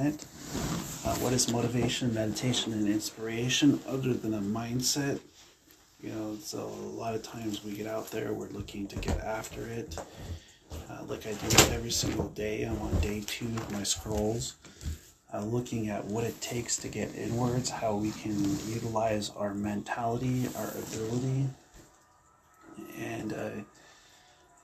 Uh, what is motivation, meditation, and inspiration other than a mindset? You know, so a lot of times we get out there, we're looking to get after it. Uh, like I do every single day. I'm on day two of my scrolls, uh, looking at what it takes to get inwards, how we can utilize our mentality, our ability, and uh,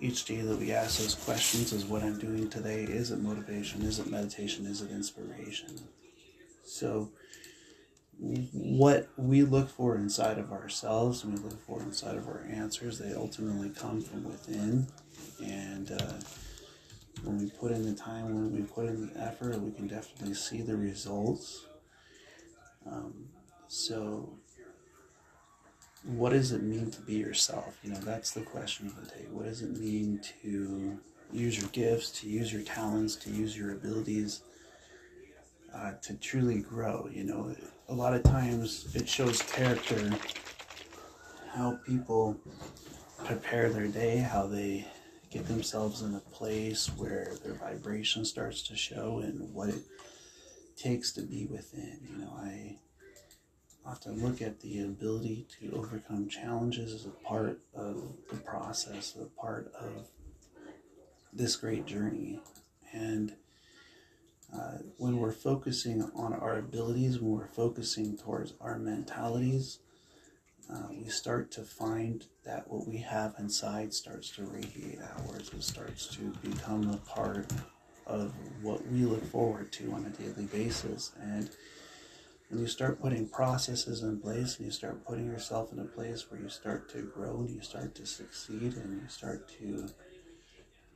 each day that we ask those questions is what I'm doing today. Is it motivation? Is it meditation? Is it inspiration? So, what we look for inside of ourselves and we look for inside of our answers, they ultimately come from within. And uh, when we put in the time, when we put in the effort, we can definitely see the results. Um, so, what does it mean to be yourself? You know, that's the question of the day. What does it mean to use your gifts, to use your talents, to use your abilities, uh, to truly grow? You know, a lot of times it shows character, how people prepare their day, how they get themselves in a place where their vibration starts to show and what it takes to be within. You know, I often look at the ability to overcome challenges as a part of the process, a part of this great journey. And uh, when we're focusing on our abilities, when we're focusing towards our mentalities, uh, we start to find that what we have inside starts to radiate outwards. It starts to become a part of what we look forward to on a daily basis. And when you start putting processes in place and you start putting yourself in a place where you start to grow and you start to succeed and you start to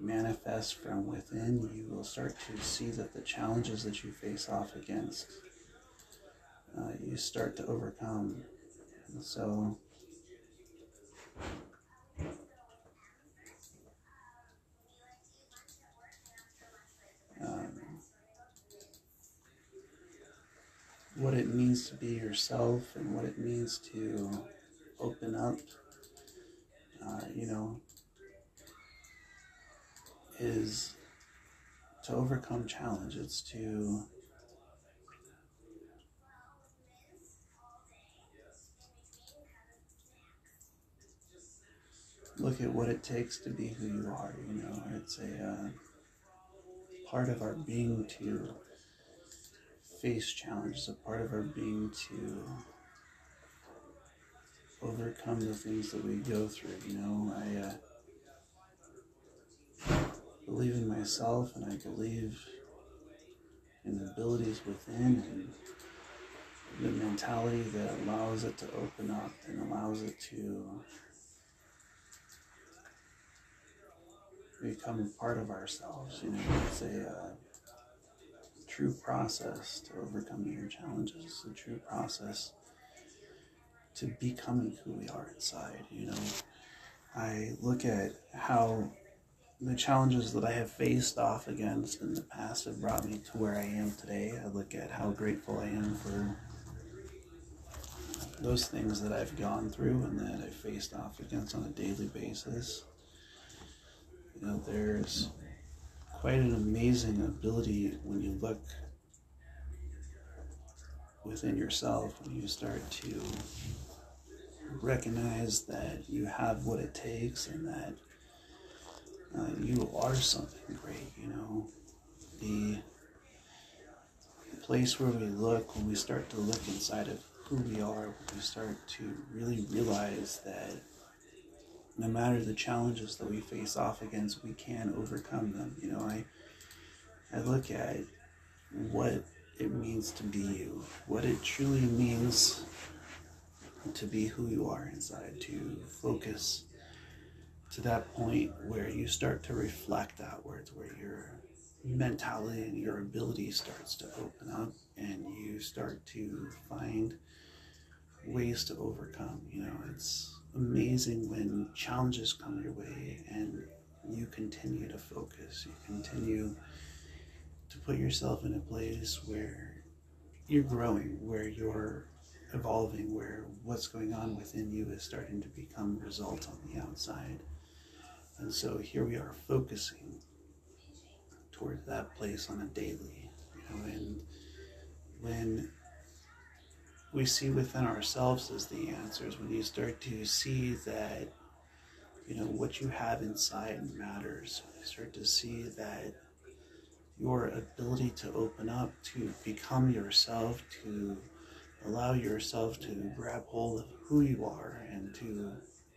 manifest from within, you will start to see that the challenges that you face off against, uh, you start to overcome. And so, what it means to be yourself and what it means to open up, uh, you know, is to overcome challenges, to look at what it takes to be who you are. You know, it's a uh, part of our being to face challenges, a part of our being to overcome the things that we go through. You know, I. Uh, believe in myself and I believe in the abilities within and the mentality that allows it to open up and allows it to become a part of ourselves. You know, it's a uh, true process to overcoming your challenges, a true process to becoming who we are inside. You know, I look at how the challenges that I have faced off against in the past have brought me to where I am today. I look at how grateful I am for those things that I've gone through and that I faced off against on a daily basis. You know, there's quite an amazing ability when you look within yourself, when you start to recognize that you have what it takes and that uh, you are something great, you know. The place where we look, when we start to look inside of who we are, we start to really realize that no matter the challenges that we face off against, we can overcome them. You know, I I look at what it means to be you, what it truly means to be who you are inside, to focus to that point where you start to reflect outwards, where your mentality and your ability starts to open up and you start to find ways to overcome. You know, it's amazing when challenges come your way and you continue to focus, you continue to put yourself in a place where you're growing, where you're evolving, where what's going on within you is starting to become results on the outside. And so here we are focusing towards that place on a daily, you know, and when we see within ourselves as the answers, when you start to see that, you know, what you have inside matters, you start to see that your ability to open up, to become yourself, to allow yourself to grab hold of who you are and to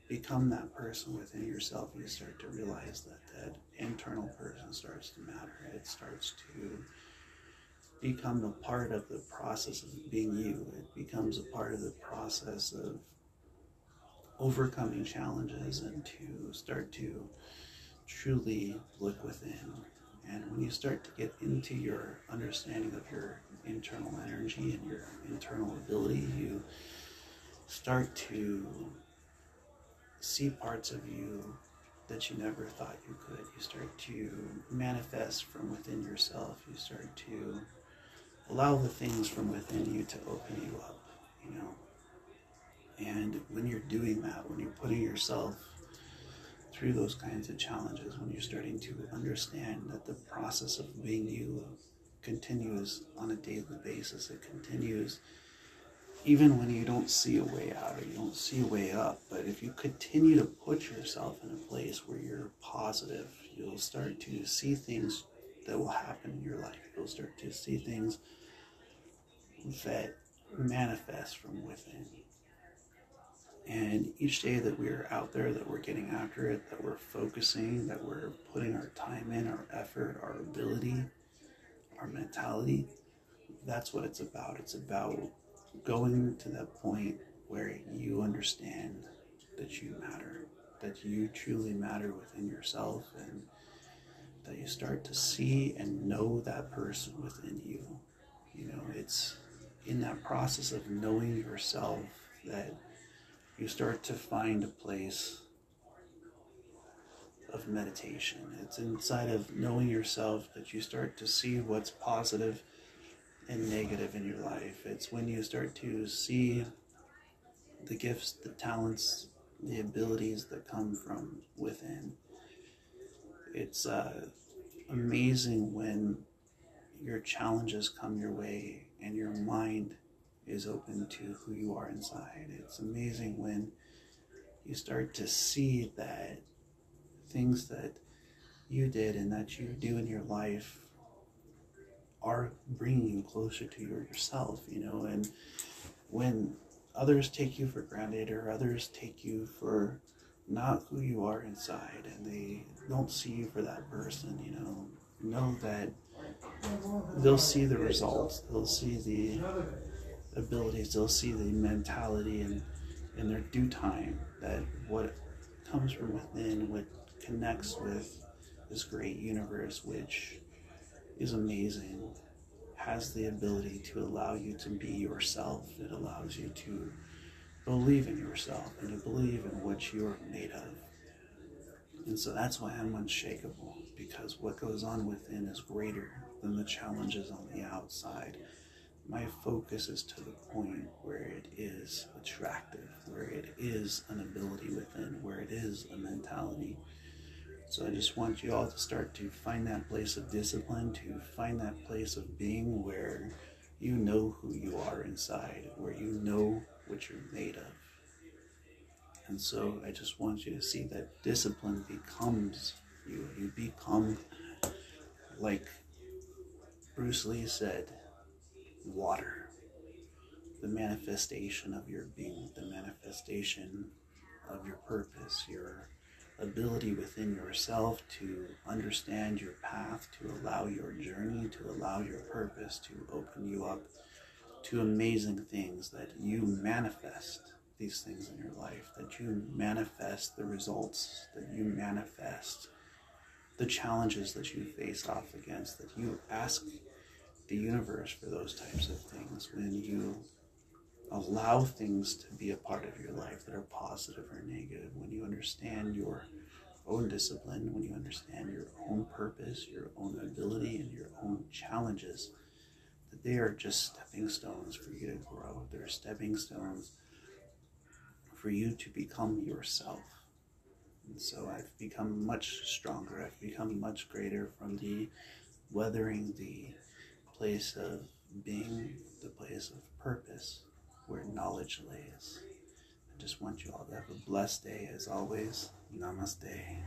become that person within yourself, you start to realize that that internal person starts to matter. It starts to become a part of the process of being you. It becomes a part of the process of overcoming challenges and to start to truly look within. And when you start to get into your understanding of your internal energy and your internal ability, you start to see parts of you that you never thought you could. You start to manifest from within yourself. You start to allow the things from within you to open you up, you know. And when you're doing that, when you're putting yourself through those kinds of challenges, when you're starting to understand that the process of being you continues on a daily basis, it continues even when you don't see a way out or you don't see a way up. But if you continue to put yourself in a place where you're positive, you'll start to see things that will happen in your life. You'll start to see things that manifest from within. And each day that we're out there, that we're getting after it, that we're focusing, that we're putting our time in, our effort, our ability, our mentality, that's what it's about. It's about going to that point where you understand that you matter, that you truly matter within yourself, and that you start to see and know that person within you. You know, it's in that process of knowing yourself that you start to find a place of meditation. It's inside of knowing yourself that you start to see what's positive and negative in your life. It's when you start to see the gifts, the talents, the abilities that come from within. It's uh, amazing when your challenges come your way and your mind is open to who you are inside. It's amazing when you start to see that things that you did and that you do in your life are bringing you closer to your yourself, you know, and when others take you for granted or others take you for not who you are inside and they don't see you for that person, you know, know that they'll see the results, they'll see the abilities, they'll see the mentality and in their due time that what comes from within, what connects with this great universe, which is amazing, has the ability to allow you to be yourself. It allows you to believe in yourself and to believe in what you're made of. And so that's why I'm unshakable, because what goes on within is greater than the challenges on the outside. My focus is to the point where it is attractive, where it is an ability within, where it is a mentality so I just want you all to start to find that place of discipline, to find that place of being where you know who you are inside, where you know what you're made of. And so I just want you to see that discipline becomes you. You become, like Bruce Lee said, water. The manifestation of your being, the manifestation of your purpose, your ability within yourself to understand your path, to allow your journey, to allow your purpose to open you up to amazing things that you manifest these things in your life, that you manifest the results, that you manifest the challenges that you face off against, that you ask the universe for those types of things when you allow things to be a part of your life that are positive or negative, when you understand your own discipline, when you understand your own purpose, your own ability, and your own challenges, they are just stepping stones for you to grow. They're stepping stones for you to become yourself. And so I've become much stronger. I've become much greater from the weathering the place of being the place of purpose where knowledge lays. I just want you all to have a blessed day as always. Namaste.